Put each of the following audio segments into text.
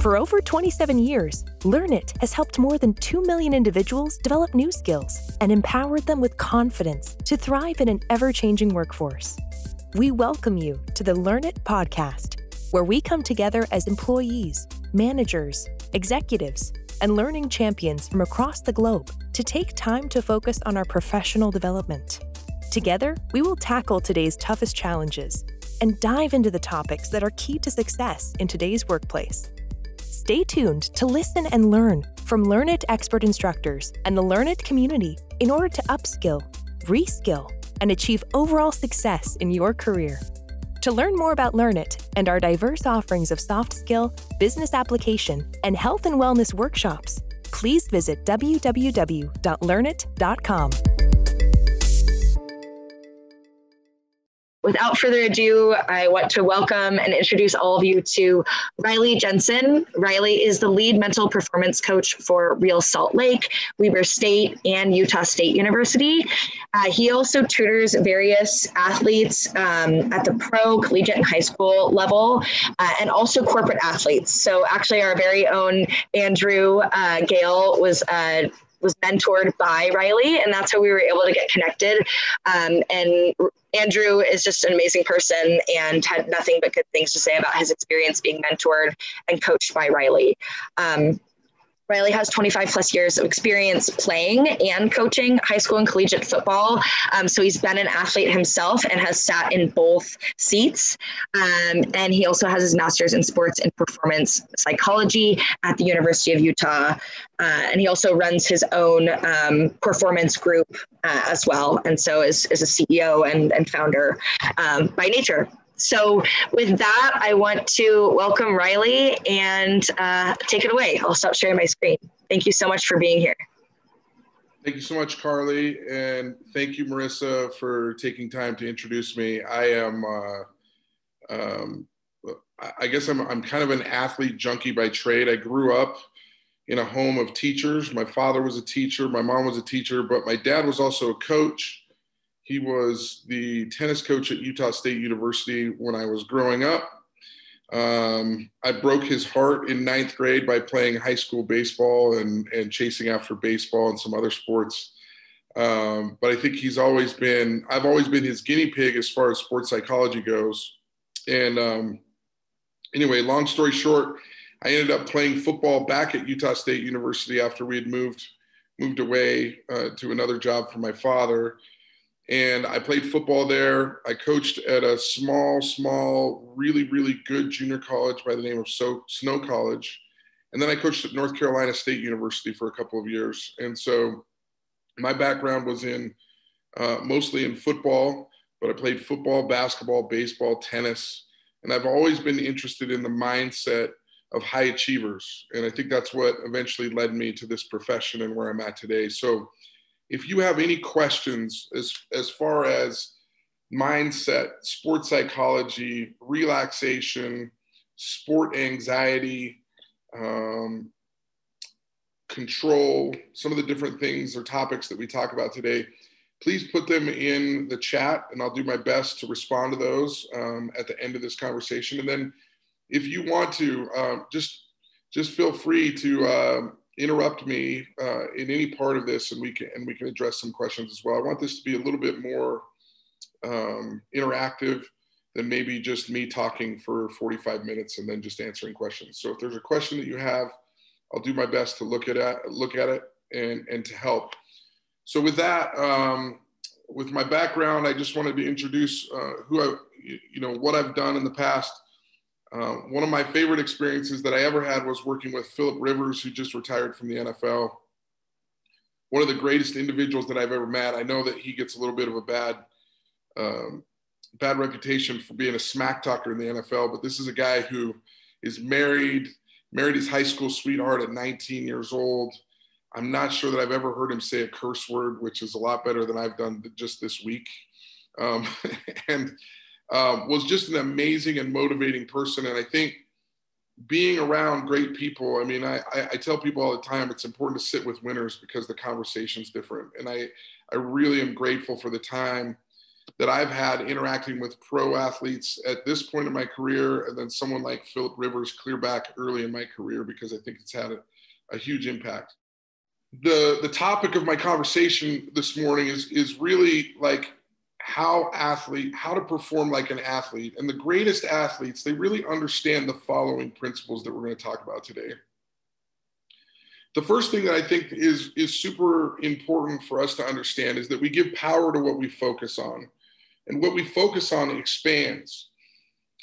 For over 27 years, Learnit has helped more than 2 million individuals develop new skills and empowered them with confidence to thrive in an ever changing workforce. We welcome you to the Learnit podcast, where we come together as employees, managers, executives, and learning champions from across the globe to take time to focus on our professional development. Together, we will tackle today's toughest challenges and dive into the topics that are key to success in today's workplace. Stay tuned to listen and learn from Learnit expert instructors and the Learnit community in order to upskill, reskill, and achieve overall success in your career. To learn more about Learnit and our diverse offerings of soft skill, business application, and health and wellness workshops, please visit www.learnit.com. without further ado, I want to welcome and introduce all of you to Riley Jensen. Riley is the lead mental performance coach for Real Salt Lake, Weber State, and Utah State University. Uh, he also tutors various athletes um, at the pro, collegiate, and high school level, uh, and also corporate athletes. So, actually, our very own Andrew uh, Gale was uh, was mentored by Riley, and that's how we were able to get connected. Um, and Andrew is just an amazing person and had nothing but good things to say about his experience being mentored and coached by Riley. Um, Riley has 25 plus years of experience playing and coaching high school and collegiate football. Um, so he's been an athlete himself and has sat in both seats. Um, and he also has his master's in sports and performance psychology at the University of Utah. Uh, and he also runs his own um, performance group uh, as well. And so is, is a CEO and, and founder um, by nature. So, with that, I want to welcome Riley and uh, take it away. I'll stop sharing my screen. Thank you so much for being here. Thank you so much, Carly, and thank you, Marissa, for taking time to introduce me. I am, uh, um, I guess I'm, I'm kind of an athlete junkie by trade. I grew up in a home of teachers. My father was a teacher, my mom was a teacher, but my dad was also a coach he was the tennis coach at Utah State University when I was growing up. Um, I broke his heart in ninth grade by playing high school baseball and, and chasing after baseball and some other sports. Um, but I think he's always been, I've always been his guinea pig as far as sports psychology goes. And um, anyway, long story short, I ended up playing football back at Utah State University after we had moved moved away uh, to another job for my father and I played football there. I coached at a small, small, really, really good junior college by the name of so- Snow College. And then I coached at North Carolina State University for a couple of years. And so my background was in uh, mostly in football, but I played football, basketball, baseball, tennis. And I've always been interested in the mindset of high achievers. And I think that's what eventually led me to this profession and where I'm at today. So if you have any questions as, as far as mindset, sports psychology, relaxation, sport anxiety, um, control, some of the different things or topics that we talk about today, please put them in the chat and I'll do my best to respond to those um, at the end of this conversation. And then if you want to, uh, just just feel free to uh, interrupt me uh, in any part of this and we can and we can address some questions as well. I want this to be a little bit more um, interactive than maybe just me talking for 45 minutes and then just answering questions. So if there's a question that you have, I'll do my best to look at it, look at it and, and to help. So with that, um, with my background, I just wanted to introduce uh, who I, you know, what I've done in the past. Uh, one of my favorite experiences that I ever had was working with Philip Rivers, who just retired from the NFL. One of the greatest individuals that I've ever met. I know that he gets a little bit of a bad, um, bad reputation for being a smack talker in the NFL, but this is a guy who is married, married his high school sweetheart at 19 years old. I'm not sure that I've ever heard him say a curse word, which is a lot better than I've done just this week. Um, and um, was just an amazing and motivating person. And I think being around great people, I mean, I, I, I tell people all the time it's important to sit with winners because the conversation's different. And I, I really am grateful for the time that I've had interacting with pro athletes at this point in my career, and then someone like Philip Rivers clear back early in my career because I think it's had a, a huge impact. The the topic of my conversation this morning is is really like how athlete how to perform like an athlete. And the greatest athletes they really understand the following principles that we're going to talk about today. The first thing that I think is is super important for us to understand is that we give power to what we focus on, and what we focus on expands.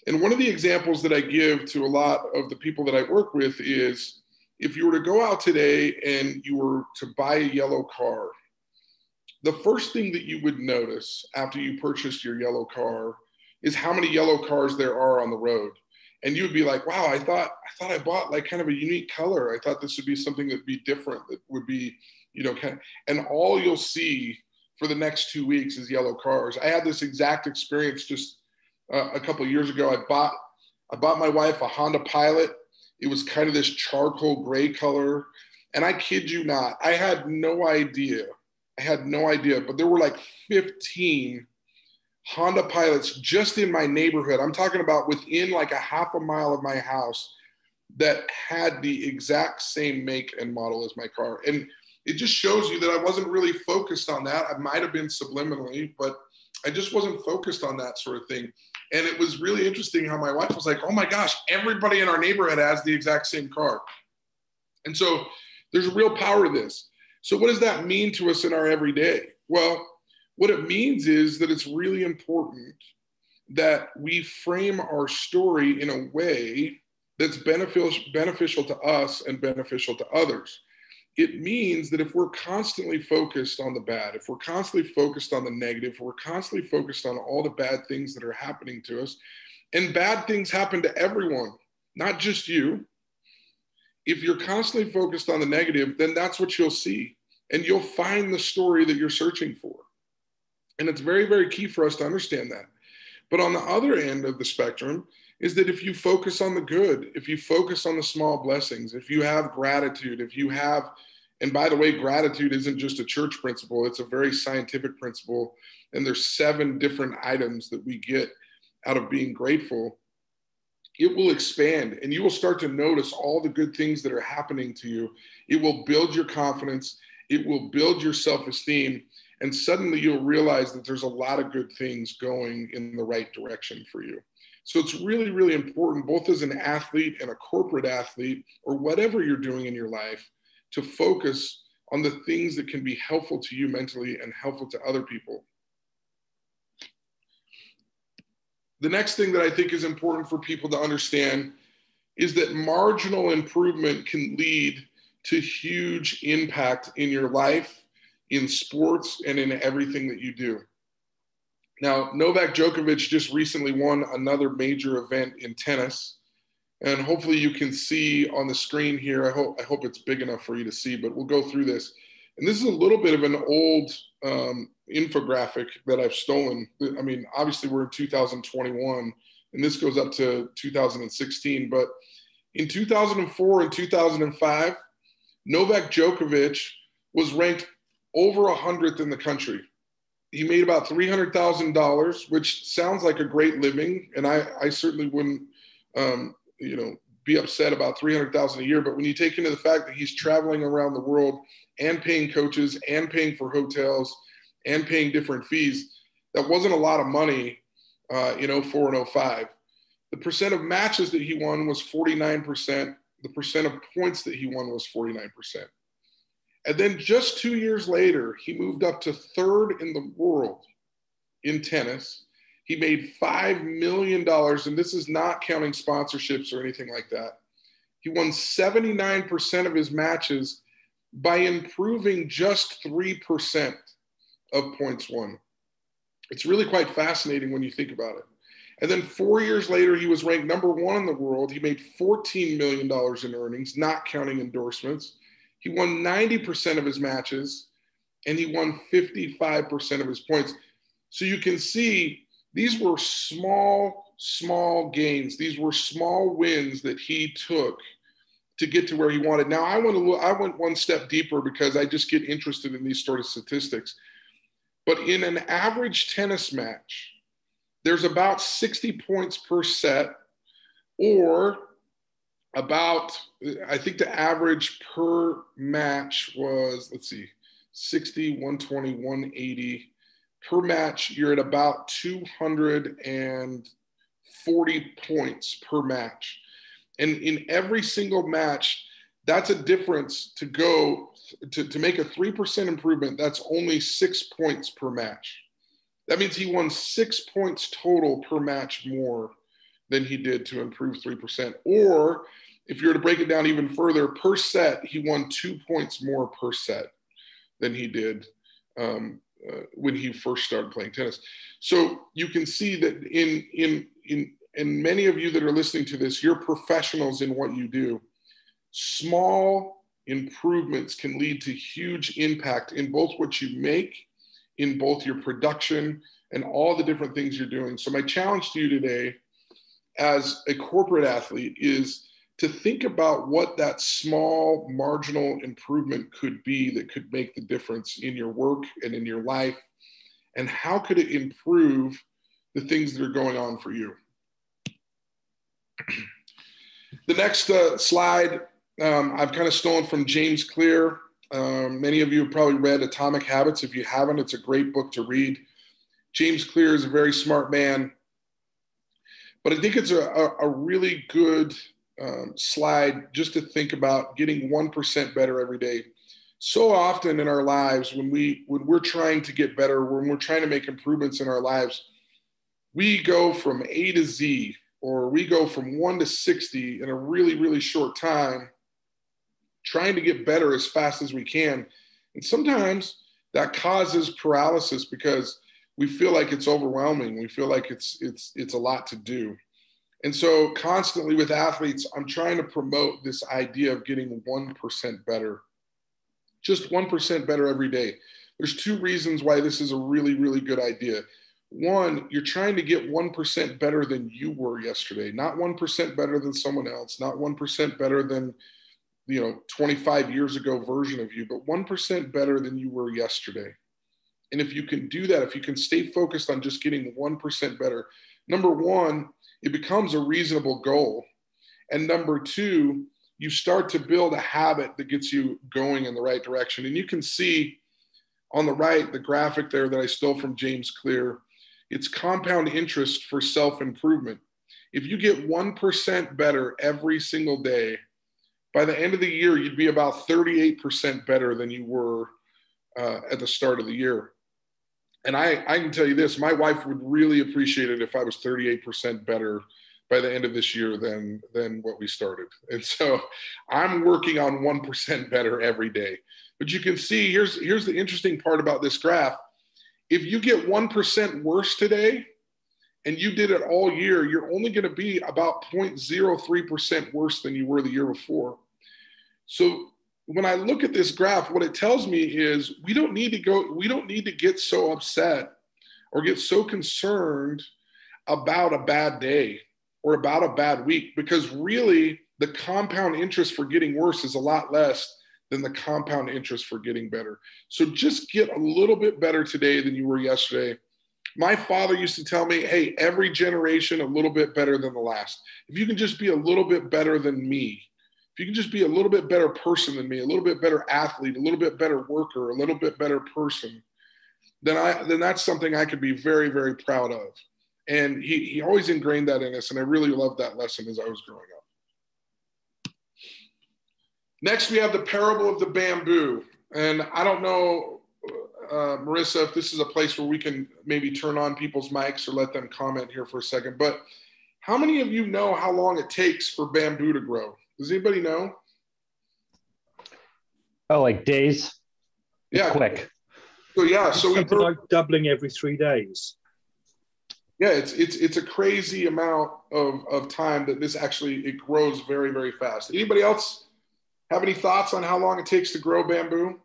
And one of the examples that I give to a lot of the people that I work with is if you were to go out today and you were to buy a yellow car, the first thing that you would notice after you purchased your yellow car is how many yellow cars there are on the road and you would be like, wow, I thought I thought I bought like kind of a unique color. I thought this would be something that'd be different, that would be, you know, kind of, and all you'll see for the next two weeks is yellow cars. I had this exact experience just uh, a couple years ago. I bought I bought my wife a Honda Pilot. It was kind of this charcoal gray color, and I kid you not, I had no idea. I had no idea, but there were like 15 Honda pilots just in my neighborhood. I'm talking about within like a half a mile of my house that had the exact same make and model as my car. And it just shows you that I wasn't really focused on that. I might have been subliminally, but I just wasn't focused on that sort of thing. And it was really interesting how my wife was like, oh my gosh, everybody in our neighborhood has the exact same car. And so there's a real power to this. So, what does that mean to us in our everyday? Well, what it means is that it's really important that we frame our story in a way that's beneficial, to us and beneficial to others. It means that if we're constantly focused on the bad, if we're constantly focused on the negative, if we're constantly focused on all the bad things that are happening to us, and bad things happen to everyone, not just you. If you're constantly focused on the negative, then that's what you'll see. And you'll find the story that you're searching for. And it's very, very key for us to understand that. But on the other end of the spectrum is that if you focus on the good, if you focus on the small blessings, if you have gratitude, if you have, and by the way, gratitude isn't just a church principle, it's a very scientific principle. And there's seven different items that we get out of being grateful. It will expand and you will start to notice all the good things that are happening to you. It will build your confidence, it will build your self esteem and suddenly you'll realize that there's a lot of good things going in the right direction for you. So it's really, really important, both as an athlete and a corporate athlete, or whatever you're doing in your life, to focus on the things that can be helpful to you mentally and helpful to other people. The next thing that I think is important for people to understand is that marginal improvement can lead to huge impact in your life in sports and in everything that you do. Now, Novak Djokovic just recently won another major event in tennis. And hopefully you can see on the screen here. I hope, I hope it's big enough for you to see, but we'll go through this. And this is a little bit of an old um, infographic that I've stolen. I mean, obviously we're in 2021 and this goes up to 2016, but in 2004 and 2005, Novak Djokovic was ranked over a hundredth in the country. He made about three hundred thousand dollars, which sounds like a great living, and I, I certainly wouldn't, um, you know, be upset about three hundred thousand a year. But when you take into the fact that he's traveling around the world and paying coaches and paying for hotels and paying different fees, that wasn't a lot of money uh, in 04 and 05. The percent of matches that he won was 49%. The percent of points that he won was 49%. And then just two years later, he moved up to third in the world in tennis. He made $5 million, and this is not counting sponsorships or anything like that. He won 79% of his matches by improving just 3% of points won. It's really quite fascinating when you think about it. And then four years later, he was ranked number one in the world. He made $14 million in earnings, not counting endorsements. He won 90% of his matches and he won 55% of his points. So you can see these were small, small gains. These were small wins that he took to get to where he wanted. Now I went a little, I went one step deeper because I just get interested in these sort of statistics. But in an average tennis match, there's about 60 points per set, or about, I think the average per match was, let's see, 60, 120, 180. Per match, you're at about 240 points per match. And in every single match, that's a difference to go to, to make a 3% improvement. That's only six points per match. That means he won six points total per match more than he did to improve 3%. Or if you were to break it down even further, per set, he won two points more per set than he did um, uh, when he first started playing tennis. So you can see that in in in and many of you that are listening to this, you're professionals in what you do. Small improvements can lead to huge impact in both what you make, in both your production, and all the different things you're doing. So, my challenge to you today as a corporate athlete is to think about what that small marginal improvement could be that could make the difference in your work and in your life and how could it improve the things that are going on for you the next uh, slide um, i've kind of stolen from james clear. Um, many of you have probably read atomic habits if you haven't. It's a great book to read. James clear is a very smart man but i think it's a, a, a really good um, slide just to think about getting 1% better every day. So often in our lives, when, we, when we're trying to get better, when we're trying to make improvements in our lives, we go from A to Z or we go from 1 to 60 in a really, really short time, trying to get better as fast as we can. And sometimes that causes paralysis because we feel like it's overwhelming. We feel like it's, it's, it's a lot to do. And so, constantly with athletes, I'm trying to promote this idea of getting 1% better, just 1% better every day. There's two reasons why this is a really, really good idea. One, you're trying to get 1% better than you were yesterday, not 1% better than someone else, not 1% better than, you know, 25 years ago version of you, but 1% better than you were yesterday. And if you can do that, if you can stay focused on just getting 1% better, number one, it becomes a reasonable goal. And number two, you start to build a habit that gets you going in the right direction. And you can see on the right, the graphic there that I stole from James Clear, it's compound interest for self improvement. If you get 1% better every single day, by the end of the year, you'd be about 38% better than you were uh, at the start of the year and I, I can tell you this my wife would really appreciate it if I was 38% better by the end of this year than than what we started. And so I'm working on 1% better every day. But you can see here's here's the interesting part about this graph. If you get 1% worse today and you did it all year, you're only going to be about 0.03% worse than you were the year before. So when I look at this graph, what it tells me is we don't need to go, we don't need to get so upset or get so concerned about a bad day or about a bad week because really the compound interest for getting worse is a lot less than the compound interest for getting better. So just get a little bit better today than you were yesterday. My father used to tell me, hey, every generation a little bit better than the last. If you can just be a little bit better than me, if you can just be a little bit better person than me, a little bit better athlete, a little bit better worker, a little bit better person, then I then that's something I could be very, very proud of. And he, he always ingrained that in us. And I really loved that lesson as I was growing up. Next, we have the parable of the bamboo. And I don't know, uh, Marissa, if this is a place where we can maybe turn on people's mics or let them comment here for a second. But how many of you know how long it takes for bamboo to grow? Does anybody know? Oh, like days? Yeah. quick. So yeah, so we Something like doubling every three days. yeah, it's it's it's a crazy amount of of time that this actually it grows very very fast. Anybody else have any thoughts on how long it takes to grow bamboo?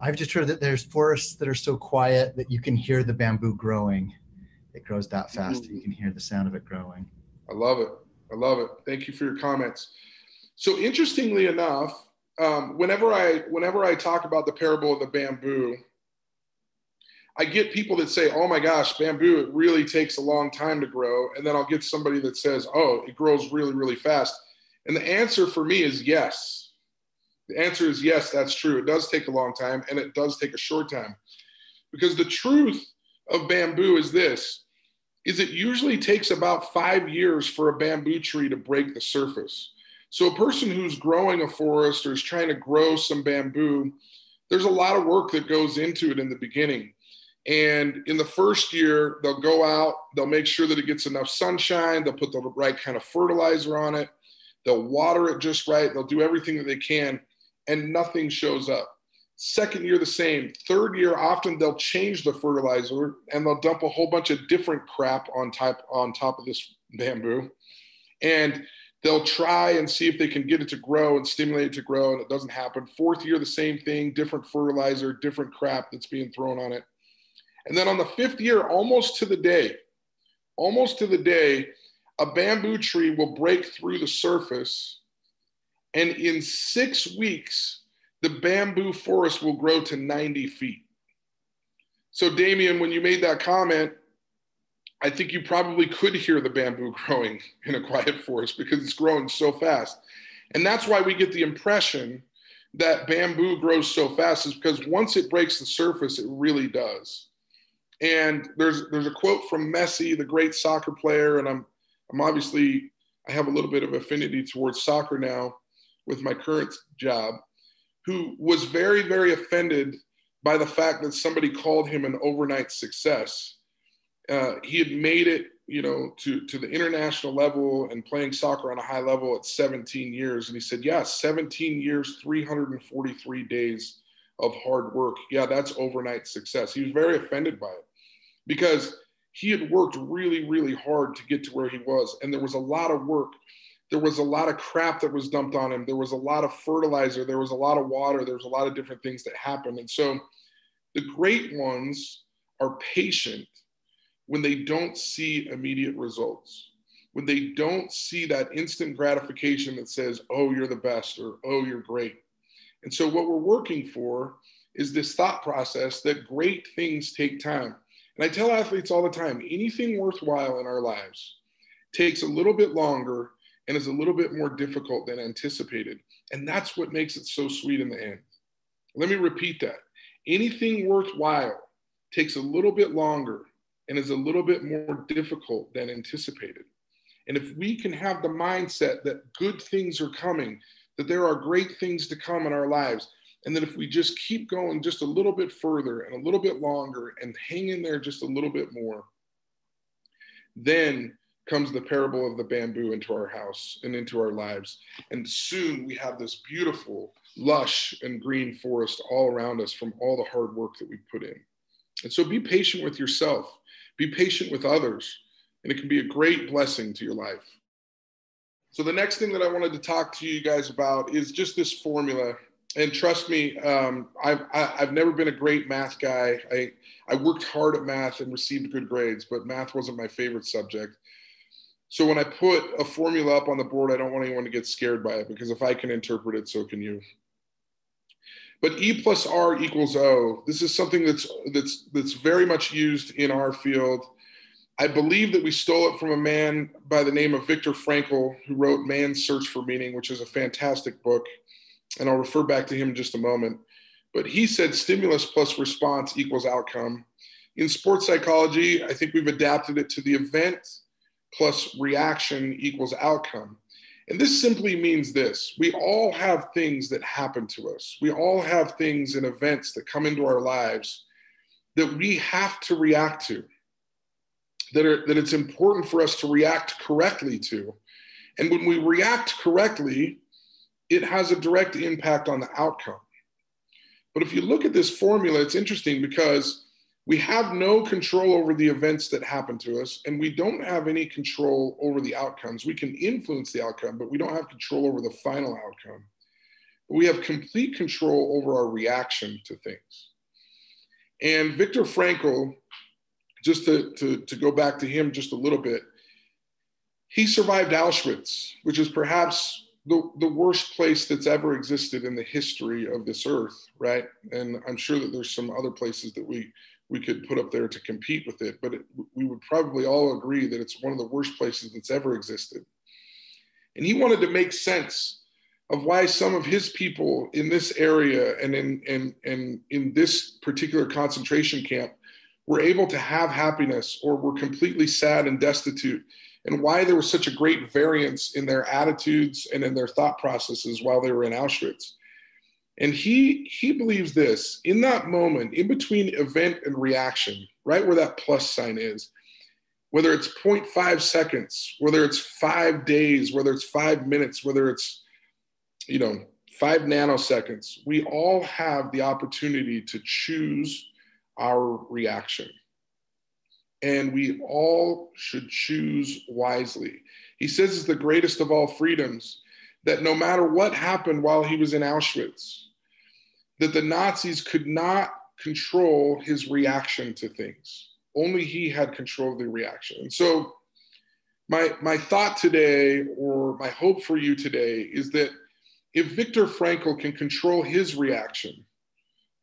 I've just heard that there's forests that are so quiet that you can hear the bamboo growing. It grows that fast. You can hear the sound of it growing. I love it. I love it. Thank you for your comments. So interestingly enough, um, whenever I whenever I talk about the parable of the bamboo, I get people that say, "Oh my gosh, bamboo! It really takes a long time to grow," and then I'll get somebody that says, "Oh, it grows really, really fast." And the answer for me is yes. The answer is yes, that's true. It does take a long time, and it does take a short time, because the truth of bamboo is this: is it usually takes about five years for a bamboo tree to break the surface. So a person who's growing a forest or is trying to grow some bamboo, there's a lot of work that goes into it in the beginning. And in the first year, they'll go out, they'll make sure that it gets enough sunshine, they'll put the right kind of fertilizer on it, they'll water it just right, they'll do everything that they can, and nothing shows up. Second year, the same. Third year, often they'll change the fertilizer and they'll dump a whole bunch of different crap on top on top of this bamboo. And they'll try and see if they can get it to grow and stimulate it to grow, and it doesn't happen. Fourth year, the same thing, different fertilizer, different crap that's being thrown on it. And then on the fifth year, almost to the day, almost to the day, a bamboo tree will break through the surface. And in six weeks, the bamboo forest will grow to 90 feet. So, Damien, when you made that comment, I think you probably could hear the bamboo growing in a quiet forest because it's growing so fast. And that's why we get the impression that bamboo grows so fast is because once it breaks the surface, it really does. And there's there's a quote from Messi, the great soccer player, and I'm I'm obviously I have a little bit of affinity towards soccer now with my current job, who was very very offended by the fact that somebody called him an overnight success uh, he had made it, you know, to to the international level and playing soccer on a high level at 17 years. And he said, "Yeah, 17 years, 343 days of hard work. Yeah, that's overnight success." He was very offended by it because he had worked really, really hard to get to where he was, and there was a lot of work. There was a lot of crap that was dumped on him. There was a lot of fertilizer. There was a lot of water. There was a lot of different things that happened. And so, the great ones are patient when they don't see immediate results, when they don't see that instant gratification that says, oh, you're the best or oh, you're great. And so, what we're working for is this thought process that great things take time. And I tell athletes all the time anything worthwhile in our lives takes a little bit longer and is a little bit more difficult than anticipated. And that's what makes it so sweet in the end. Let me repeat that. Anything worthwhile takes a little bit longer and is a little bit more difficult than anticipated. And if we can have the mindset that good things are coming, that there are great things to come in our lives, and that if we just keep going just a little bit further and a little bit longer and hang in there just a little bit more, then comes the parable of the bamboo into our house and into our lives. And soon we have this beautiful, lush, and green forest all around us from all the hard work that we put in. And so be patient with yourself. Be patient with others, and it can be a great blessing to your life. So, the next thing that I wanted to talk to you guys about is just this formula. And trust me, um, I've, I've never been a great math guy. I, I worked hard at math and received good grades, but math wasn't my favorite subject. So when I put a formula up on the board, I don't want anyone to get scared by it because if I can interpret it, so can you. But E plus R equals O. This is something that's that's that's very much used in our field. I believe that we stole it from a man by the name of Viktor Frankl, who wrote Man's Search for Meaning, which is a fantastic book. And I'll refer back to him in just a moment. But he said stimulus plus response equals outcome. In sports psychology, I think we've adapted it to the event plus reaction equals outcome. And this simply means this we all have things that happen to us, we all have things and events that come into our lives that we have to react to, that, are, that it's important for us to react correctly to. And when we react correctly, it has a direct impact on the outcome. But if you look at this formula, it's interesting because we have no control over the events that happen to us, and we don't have any control over the outcomes. We can influence the outcome, but we don't have control over the final outcome. We have complete control over our reaction to things. And Viktor Frankl, just to, to, to go back to him just a little bit, he survived Auschwitz, which is perhaps the, the worst place that's ever existed in the history of this earth, right? And I'm sure that there's some other places that we we could put up there to compete with it, but it, we would probably all agree that it's one of the worst places that's ever existed. And he wanted to make sense of why some of his people in this area and in, in, in, in this particular concentration camp were able to have happiness or were completely sad and destitute and why there was such a great variance in their attitudes and in their thought processes while they were in Auschwitz. And he he believes this in that moment, in between event and reaction, right where that plus sign is, whether it's 0.5 seconds, whether it's five days, whether it's five minutes, whether it's you know five nanoseconds, we all have the opportunity to choose our reaction. And we all should choose wisely. He says it's the greatest of all freedoms that no matter what happened while he was in Auschwitz, that the Nazis could not control his reaction to things. Only he had control of the reaction. And so, my, my thought today, or my hope for you today, is that if Viktor Frankl can control his reaction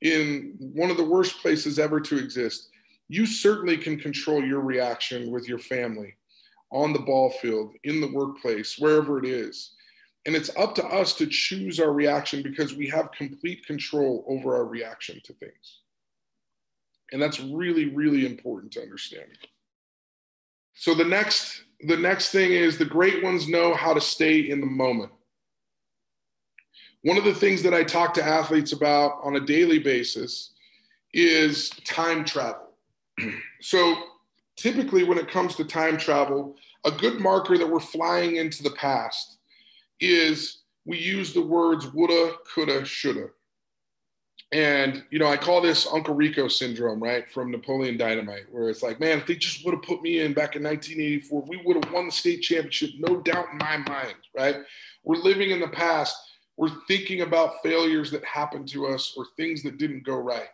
in one of the worst places ever to exist, you certainly can control your reaction with your family, on the ball field, in the workplace, wherever it is. And it's up to us to choose our reaction because we have complete control over our reaction to things. And that's really, really important to understand. So the next, the next thing is the great ones know how to stay in the moment. One of the things that I talk to athletes about on a daily basis is time travel. so typically when it comes to time travel, a good marker that we're flying into the past is we use the words woulda, coulda, shoulda. And, you know, I call this Uncle Rico syndrome, right, from Napoleon Dynamite, where it's like, man, if they just would have put me in back in 1984, we would have won the state championship, no doubt in my mind, right? We're living in the past. We're thinking about failures that happened to us or things that didn't go right.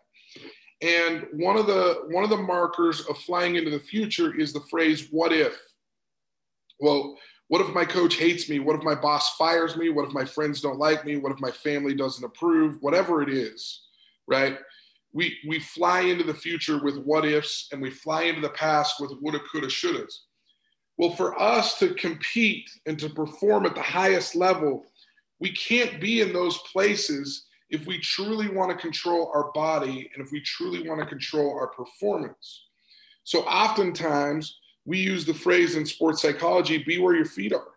And one of the one of the markers of flying into the future is the phrase "what if." Well, what if my coach hates me? What if my boss fires me? What if my friends don't like me? What if my family doesn't approve? Whatever it is, right? We, we fly into the future with what ifs and we fly into the past with woulda, coulda, shouldas. Well, for us to compete and to perform at the highest level, we can't be in those places if we truly want to control our body and if we truly want to control our performance. So oftentimes, we use the phrase in sports psychology be where your feet are.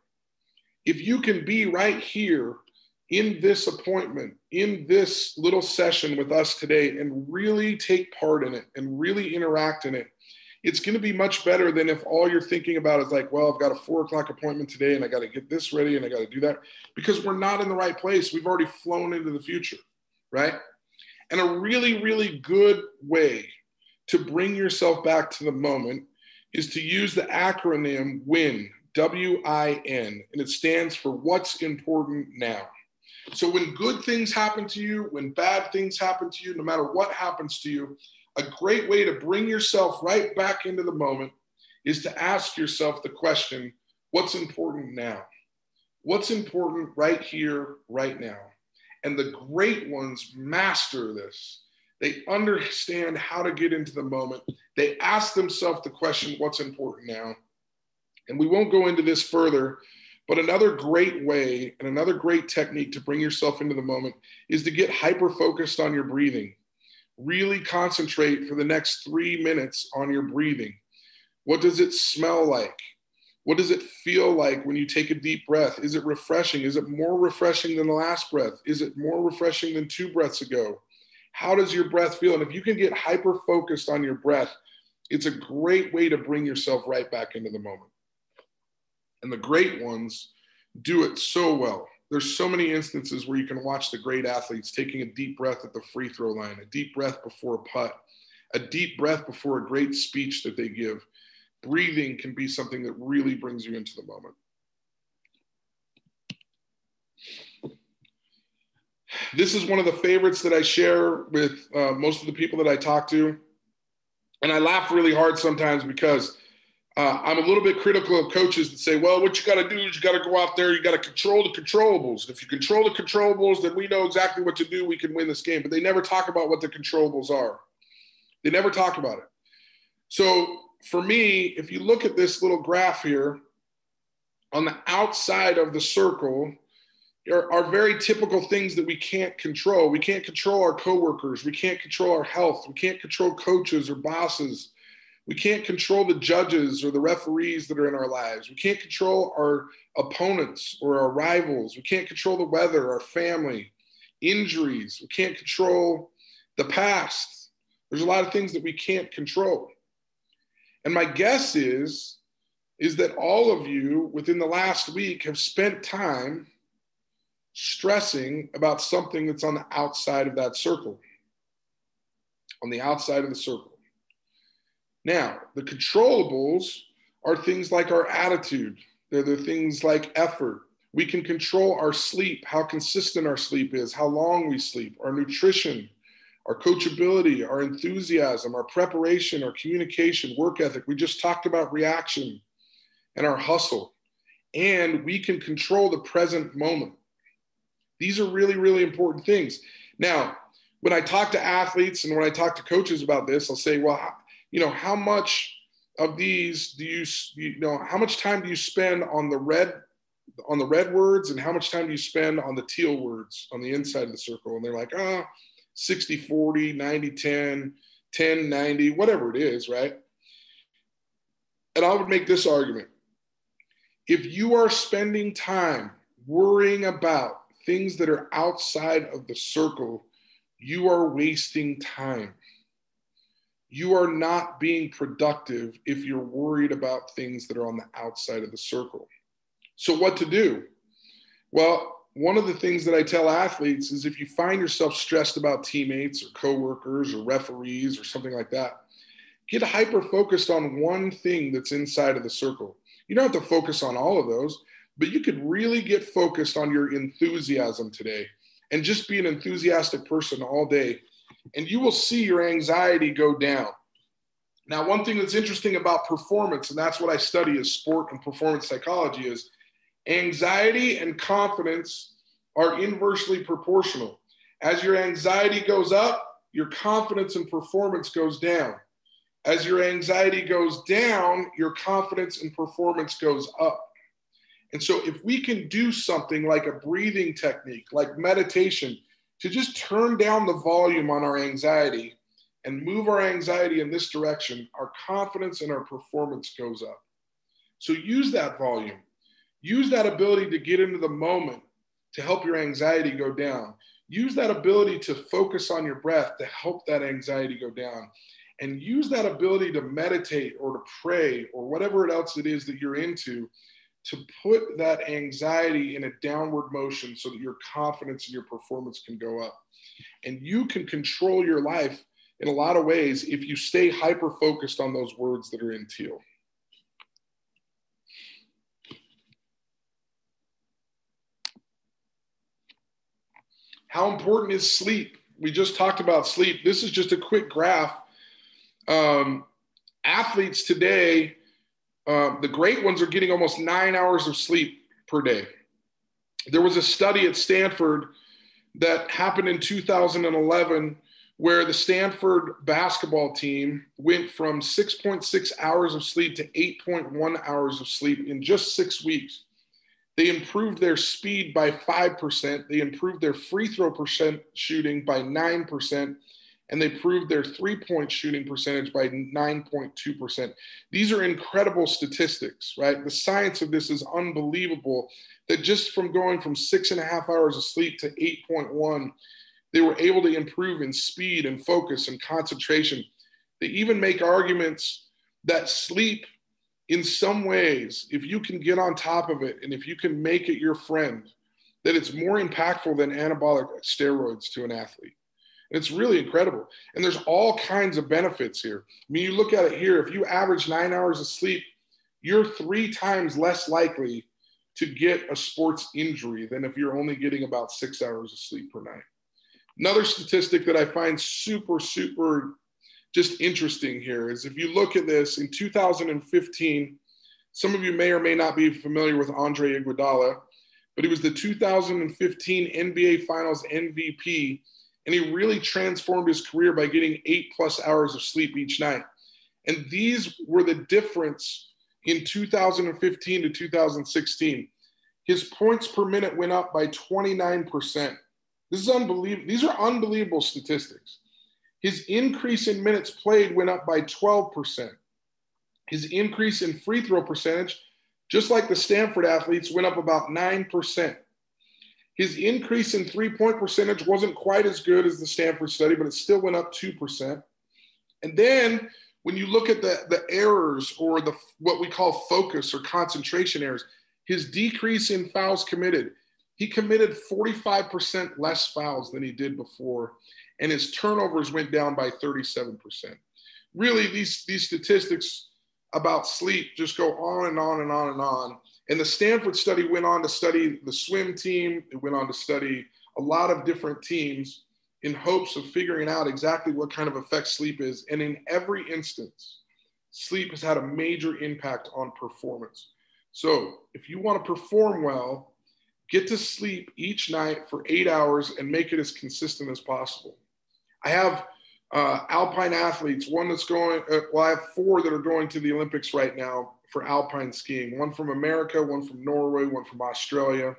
If you can be right here in this appointment, in this little session with us today, and really take part in it and really interact in it, it's going to be much better than if all you're thinking about is like, well, I've got a four o'clock appointment today and I got to get this ready and I got to do that because we're not in the right place. We've already flown into the future, right? And a really, really good way to bring yourself back to the moment is to use the acronym WIN, W I N, and it stands for What's Important Now. So when good things happen to you, when bad things happen to you, no matter what happens to you, a great way to bring yourself right back into the moment is to ask yourself the question what's important now? What's important right here, right now? And the great ones master this. They understand how to get into the moment. They ask themselves the question, what's important now? And we won't go into this further, but another great way and another great technique to bring yourself into the moment is to get hyper focused on your breathing. Really concentrate for the next three minutes on your breathing. What does it smell like? What does it feel like when you take a deep breath? Is it refreshing? Is it more refreshing than the last breath? Is it more refreshing than two breaths ago? How does your breath feel? And if you can get hyper focused on your breath, it's a great way to bring yourself right back into the moment. And the great ones do it so well. There's so many instances where you can watch the great athletes taking a deep breath at the free throw line, a deep breath before a putt, a deep breath before a great speech that they give. Breathing can be something that really brings you into the moment. This is one of the favorites that I share with uh, most of the people that I talk to. And I laugh really hard sometimes because Uh, I'm a little bit critical of coaches that say, well, what you got to do is you got to go out there, you got to control the controllables. If you control the controllables, then we know exactly what to do. We can win this game. But they never talk about what the controllables are. They never talk about it. So for me, if you look at this little graph here, on the outside of the circle are, are very typical things that we can't control. We can't control our coworkers. We can't control our health. We can't control coaches or bosses. We can't control the judges or the referees that are in our lives. We can't control our opponents or our rivals. We can't control the weather, our family, injuries. We can't control the past. There's a lot of things that we can't control. And my guess is is that all of you within the last week have spent time stressing about something that's on the outside of that circle. On the outside of the circle. Now, the controllables are things like our attitude, they're the things like effort. We can control our sleep, how consistent our sleep is, how long we sleep, our nutrition, our coachability, our enthusiasm, our preparation, our communication, work ethic. We just talked about reaction and our hustle. And we can control the present moment. These are really, really important things. Now, when I talk to athletes and when I talk to coaches about this, I'll say, well, you know, how much of these do you, you know, how much time do you spend on the red, on the red words and how much time do you spend on the teal words on the inside of the circle? And they're like, ah, oh, 60, 40, 90, 10, 10, 90, whatever it is, right? And I would make this argument if you are spending time worrying about things that are outside of the circle, you are wasting time. You are not being productive if you're worried about things that are on the outside of the circle. So, what to do? Well, one of the things that I tell athletes is if you find yourself stressed about teammates or coworkers or referees or something like that, get hyper focused on one thing that's inside of the circle. You don't have to focus on all of those, but you could really get focused on your enthusiasm today and just be an enthusiastic person all day. And you will see your anxiety go down. Now, one thing that's interesting about performance, and that's what I study is sport and performance psychology, is anxiety and confidence are inversely proportional. As your anxiety goes up, your confidence and performance goes down. As your anxiety goes down, your confidence and performance goes up. And so, if we can do something like a breathing technique, like meditation, to just turn down the volume on our anxiety and move our anxiety in this direction, our confidence and our performance goes up. So, use that volume, use that ability to get into the moment to help your anxiety go down. Use that ability to focus on your breath to help that anxiety go down and use that ability to meditate or to pray or whatever else it is that you're into to put that anxiety in a downward motion so that your confidence and your performance can go up. And you can control your life in a lot of ways if you stay hyper focused on those words that are in teal. How important is sleep? We just talked about sleep. This is just a quick graph um, athletes today, uh, the great ones are getting almost nine hours of sleep per day. There was a study at Stanford that happened in 2011 where the Stanford basketball team went from 6.6 hours of sleep to 8.1 hours of sleep in just six weeks. They improved their speed by 5%. They improved their free throw percent shooting by 9% and they proved their three point shooting percentage by 9.2%. These are incredible statistics, right? The science of this is unbelievable that just from going from six and a half hours of sleep to 8.1, they were able to improve in speed and focus and concentration. They even make arguments that sleep, in some ways, if you can get on top of it and if you can make it your friend, that it's more impactful than anabolic steroids to an athlete. It's really incredible. And there's all kinds of benefits here. I mean, you look at it here, if you average nine hours of sleep, you're three times less likely to get a sports injury than if you're only getting about six hours of sleep per night. Another statistic that I find super, super just interesting here is if you look at this in 2015, some of you may or may not be familiar with Andre Iguodala, but he was the 2015 NBA Finals MVP, and he really transformed his career by getting eight plus hours of sleep each night. And these were the difference in 2015 to 2016. His points per minute went up by 29%. This is unbelievable. These are unbelievable statistics. His increase in minutes played went up by 12%. His increase in free throw percentage, just like the Stanford athletes, went up about 9%. His increase in three point percentage wasn't quite as good as the Stanford study, but it still went up 2%. And then when you look at the, the errors or the what we call focus or concentration errors, his decrease in fouls committed, he committed 45% less fouls than he did before, and his turnovers went down by 37%. Really, these, these statistics about sleep just go on and on and on and on. And the Stanford study went on to study the swim team, it went on to study a lot of different teams in hopes of figuring out exactly what kind of effect sleep is. And in every instance, sleep has had a major impact on performance. So if you want to perform well, get to sleep each night for eight hours and make it as consistent as possible. I have uh, alpine athletes, one that's going, uh, well, I have four that are going to the Olympics right now for alpine skiing one from America, one from Norway, one from Australia,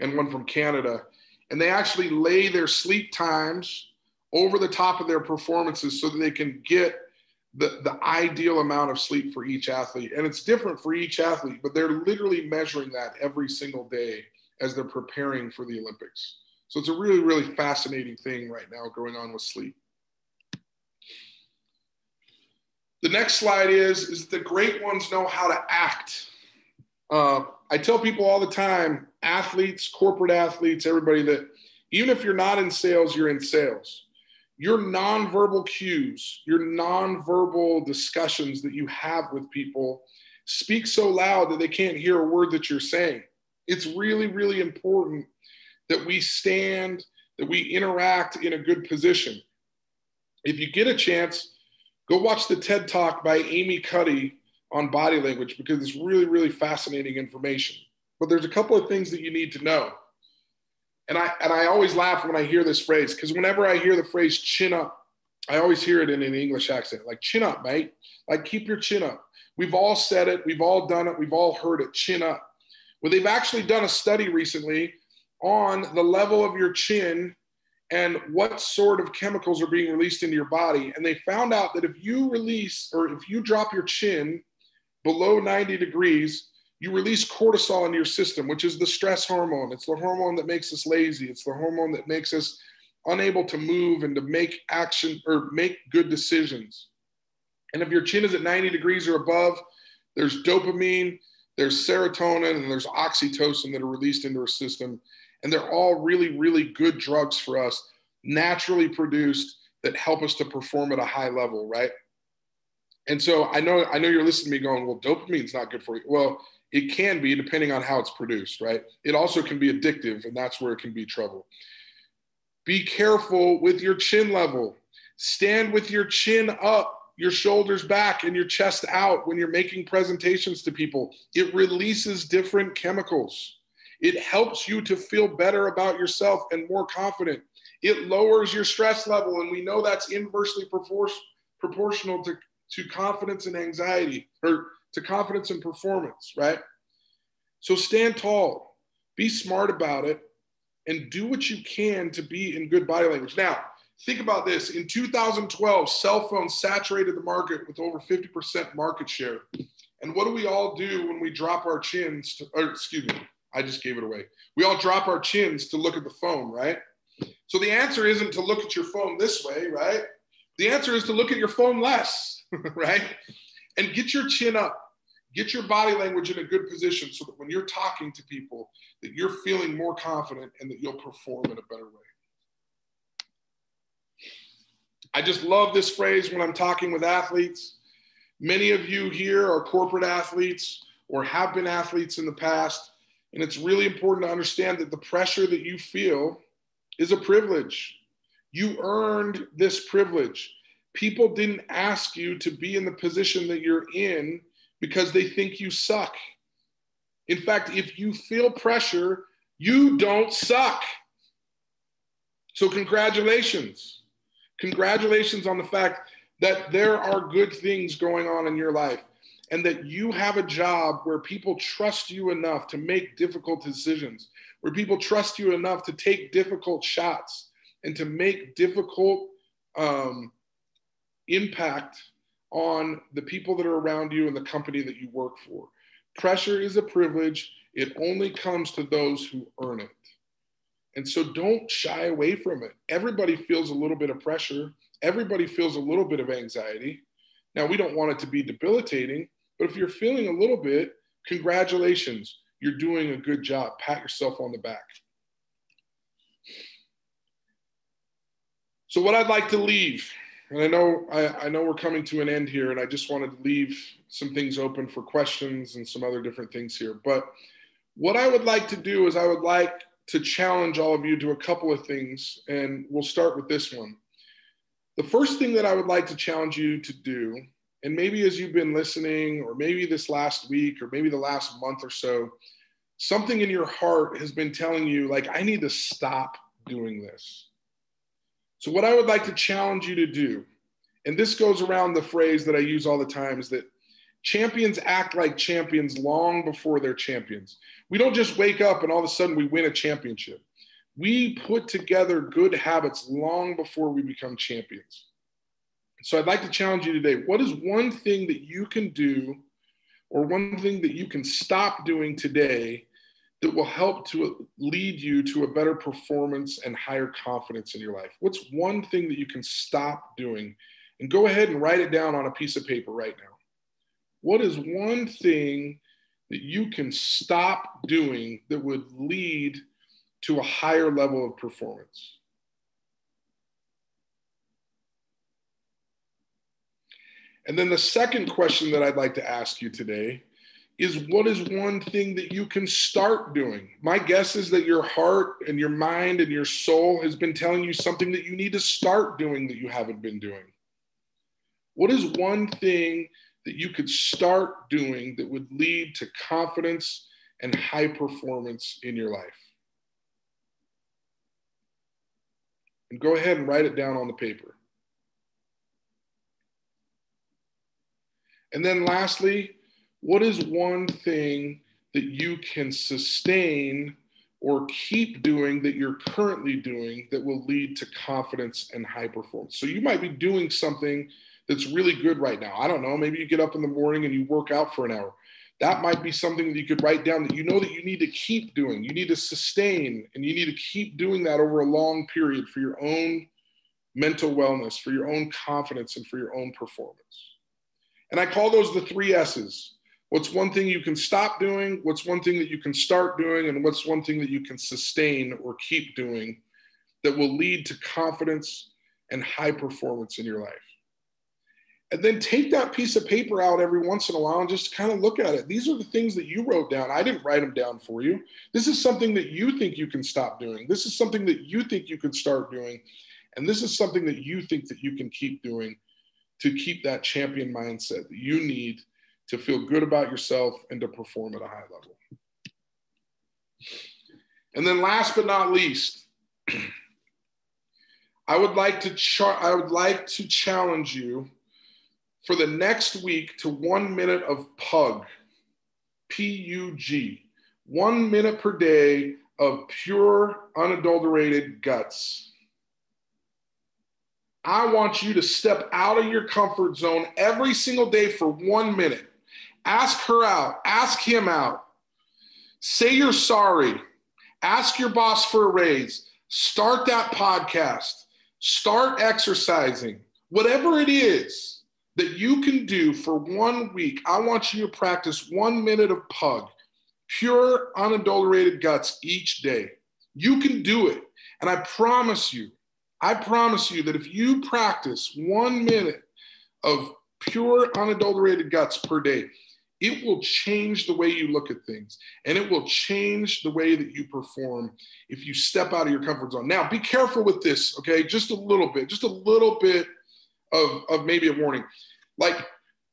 and one from Canada. And they actually lay their sleep times over the top of their performances so that they can get the, the ideal amount of sleep for each athlete. And it's different for each athlete, but they're literally measuring that every single day as they're preparing for the Olympics. So it's a really, really fascinating thing right now going on with sleep. The next slide is, is the great ones know how to act. Uh, I tell people all the time, athletes, corporate athletes, everybody that even if you're not in sales, you're in sales your nonverbal cues, your nonverbal discussions that you have with people speak so loud that they can't hear a word that you're saying. It's really, really important that we stand, that we interact in a good position. If you get a chance, go watch the TED Talk by Amy Cuddy on body language because it's really, really fascinating information. But there's a couple of things that you need to know and I and I always laugh when I hear this phrase because whenever I hear the phrase chin up, I always hear it in an English accent, like chin up, mate. Like keep your chin up. We've all said it, we've all done it, we've all heard it, chin up. Well, they've actually done a study recently on the level of your chin and what sort of chemicals are being released into your body. And they found out that if you release or if you drop your chin below 90 degrees, you release cortisol into your system, which is the stress hormone. It's the hormone that makes us lazy. It's the hormone that makes us unable to move and to make action or make good decisions. And if your chin is at 90 degrees or above, there's dopamine, there's serotonin, and there's oxytocin that are released into our system. And they're all really, really good drugs for us, naturally produced that help us to perform at a high level, right? And so I know I know you're listening to me going, well, dopamine's not good for you. Well, it can be depending on how it's produced, right? It also can be addictive, and that's where it can be trouble. Be careful with your chin level. Stand with your chin up, your shoulders back, and your chest out when you're making presentations to people. It releases different chemicals. It helps you to feel better about yourself and more confident. It lowers your stress level, and we know that's inversely proportional to, to confidence and anxiety, or to confidence and performance, right? So stand tall, be smart about it, and do what you can to be in good body language. Now, think about this. In 2012, cell phones saturated the market with over 50% market share. And what do we all do when we drop our chins to, or excuse me, I just gave it away. We all drop our chins to look at the phone, right? So the answer isn't to look at your phone this way, right? The answer is to look at your phone less, right? And get your chin up get your body language in a good position so that when you're talking to people that you're feeling more confident and that you'll perform in a better way i just love this phrase when i'm talking with athletes many of you here are corporate athletes or have been athletes in the past and it's really important to understand that the pressure that you feel is a privilege you earned this privilege People didn't ask you to be in the position that you're in because they think you suck. In fact, if you feel pressure, you don't suck. So, congratulations. Congratulations on the fact that there are good things going on in your life and that you have a job where people trust you enough to make difficult decisions, where people trust you enough to take difficult shots and to make difficult um, impact on the people that are around you and the company that you work for. Pressure is a privilege, it only comes to those who earn it. And so don't shy away from it. Everybody feels a little bit of pressure, everybody feels a little bit of anxiety. Now, we don't want it to be debilitating, but if you're feeling a little bit, congratulations, you're doing a good job. Pat yourself on the back. So, what I'd like to leave, and I know I, I, know we're coming to an end here, and I just wanted to leave some things open for questions and some other different things here. But what I would like to do is I would like to challenge all of you to a couple of things, and we'll start with this one. The first thing that I would like to challenge you to do, and maybe as you've been listening, or maybe this last week, or maybe the last month or so, something in your heart has been telling you, like, I need to stop doing this. So, what I would like to challenge you to do, and this goes around the phrase that I use all the time, is that champions act like champions long before they're champions. We don't just wake up and all of a sudden we win a championship. We put together good habits long before we become champions. So I'd like to challenge you today. What is one thing that you can do, or one thing that you can stop doing today that will help to lead you to a better performance and higher confidence in your life? What's one thing that you can stop doing? And go ahead and write it down on a piece of paper right now. What is one thing that you can stop doing that would lead to a higher level of performance? And then the second question that I'd like to ask you today is what is one thing that you can start doing? My guess is that your heart and your mind and your soul has been telling you something that you need to start doing that you haven't been doing. What is one thing that you could start doing that would lead to confidence and high performance in your life? And go ahead and write it down on the paper. And then lastly, what is one thing that you can sustain or keep doing that you're currently doing that will lead to confidence and high performance? So you might be doing something that's really good right now. I don't know, maybe you get up in the morning and you work out for an hour. That might be something that you could write down that you know that you need to keep doing. You need to sustain and you need to keep doing that over a long period for your own mental wellness, for your own confidence, and for your own performance. And I call those the three S's What's one thing you can stop doing? What's one thing that you can start doing? And what's one thing that you can sustain or keep doing that will lead to confidence and high performance in your life? And then take that piece of paper out every once in a while and just kind of look at it. These are the things that you wrote down. I didn't write them down for you. This is something that you think you can stop doing. This is something that you think you can start doing. And this is something that you think that you can keep doing to keep that champion mindset that you need to feel good about yourself and to perform at a high level. And then last but not least, I would like to char- I would like to challenge you for the next week to 1 minute of pug. P U G. 1 minute per day of pure unadulterated guts. I want you to step out of your comfort zone every single day for 1 minute. Ask her out, ask him out. Say you're sorry. Ask your boss for a raise. Start that podcast. Start exercising. Whatever it is that you can do for one week, I want you to practice one minute of pug, pure, unadulterated guts each day. You can do it. And I promise you, I promise you that if you practice one minute of pure, unadulterated guts per day, it will change the way you look at things and it will change the way that you perform if you step out of your comfort zone. Now, be careful with this, okay? Just a little bit, just a little bit of, of maybe a warning. Like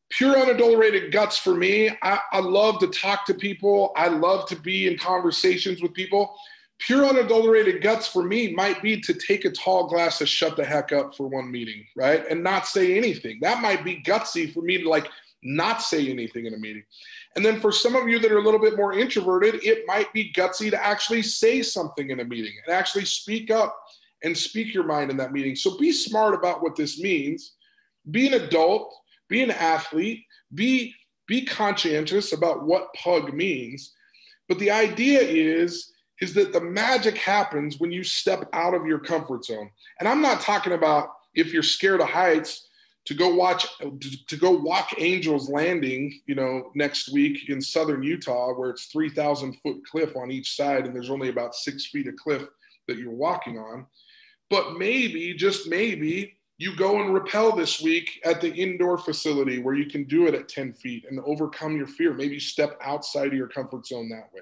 pure unadulterated guts for me, I, I love to talk to people. I love to be in conversations with people. Pure unadulterated guts for me might be to take a tall glass of shut the heck up for one meeting, right? And not say anything. That might be gutsy for me to like not say anything in a meeting. And then for some of you that are a little bit more introverted, it might be gutsy to actually say something in a meeting and actually speak up and speak your mind in that meeting. So be smart about what this means. Be an adult, be an athlete, be be conscientious about what pug means. But the idea is is that the magic happens when you step out of your comfort zone. And I'm not talking about if you're scared of heights, to go watch to go walk Angels Landing, you know, next week in southern Utah, where it's three thousand foot cliff on each side, and there's only about six feet of cliff that you're walking on. But maybe, just maybe, you go and rappel this week at the indoor facility where you can do it at 10 feet and overcome your fear. Maybe step outside of your comfort zone that way.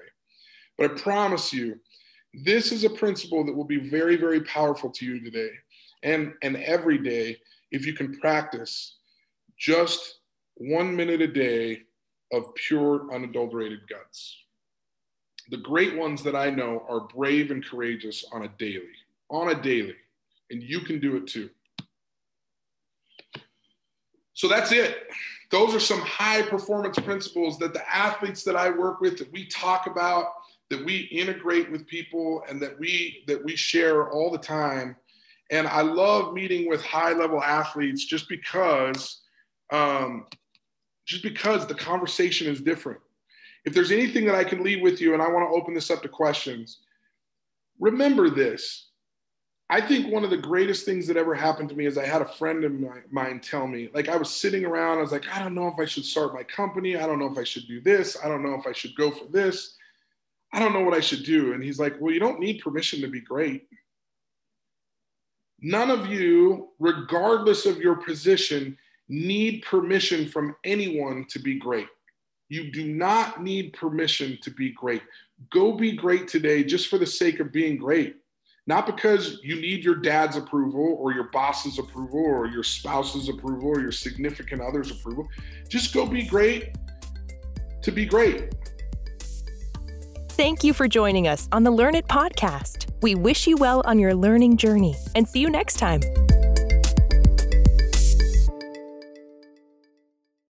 But I promise you, this is a principle that will be very, very powerful to you today and, and every day if you can practice just one minute a day of pure, unadulterated guts. The great ones that I know are brave and courageous on a daily, on a daily, and you can do it too. So that's it. Those are some high performance principles that the athletes that I work with, that we talk about, that we integrate with people, and that we that we share all the time and I love meeting with high level athletes just because, um, just because the conversation is different. If there's anything that I can leave with you, and I want to open this up to questions, remember this. I think one of the greatest things that ever happened to me is I had a friend of mine tell me, like, I was sitting around, I was like, I don't know if I should start my company. I don't know if I should do this. I don't know if I should go for this. I don't know what I should do. And he's like, Well, you don't need permission to be great. None of you, regardless of your position, need permission from anyone to be great. You do not need permission to be great. Go be great today just for the sake of being great. Not because you need your dad's approval or your boss's approval or your spouse's approval or your significant other's approval. Just go be great to be great. Thank you for joining us on the Learn It podcast. We wish you well on your learning journey and see you next time.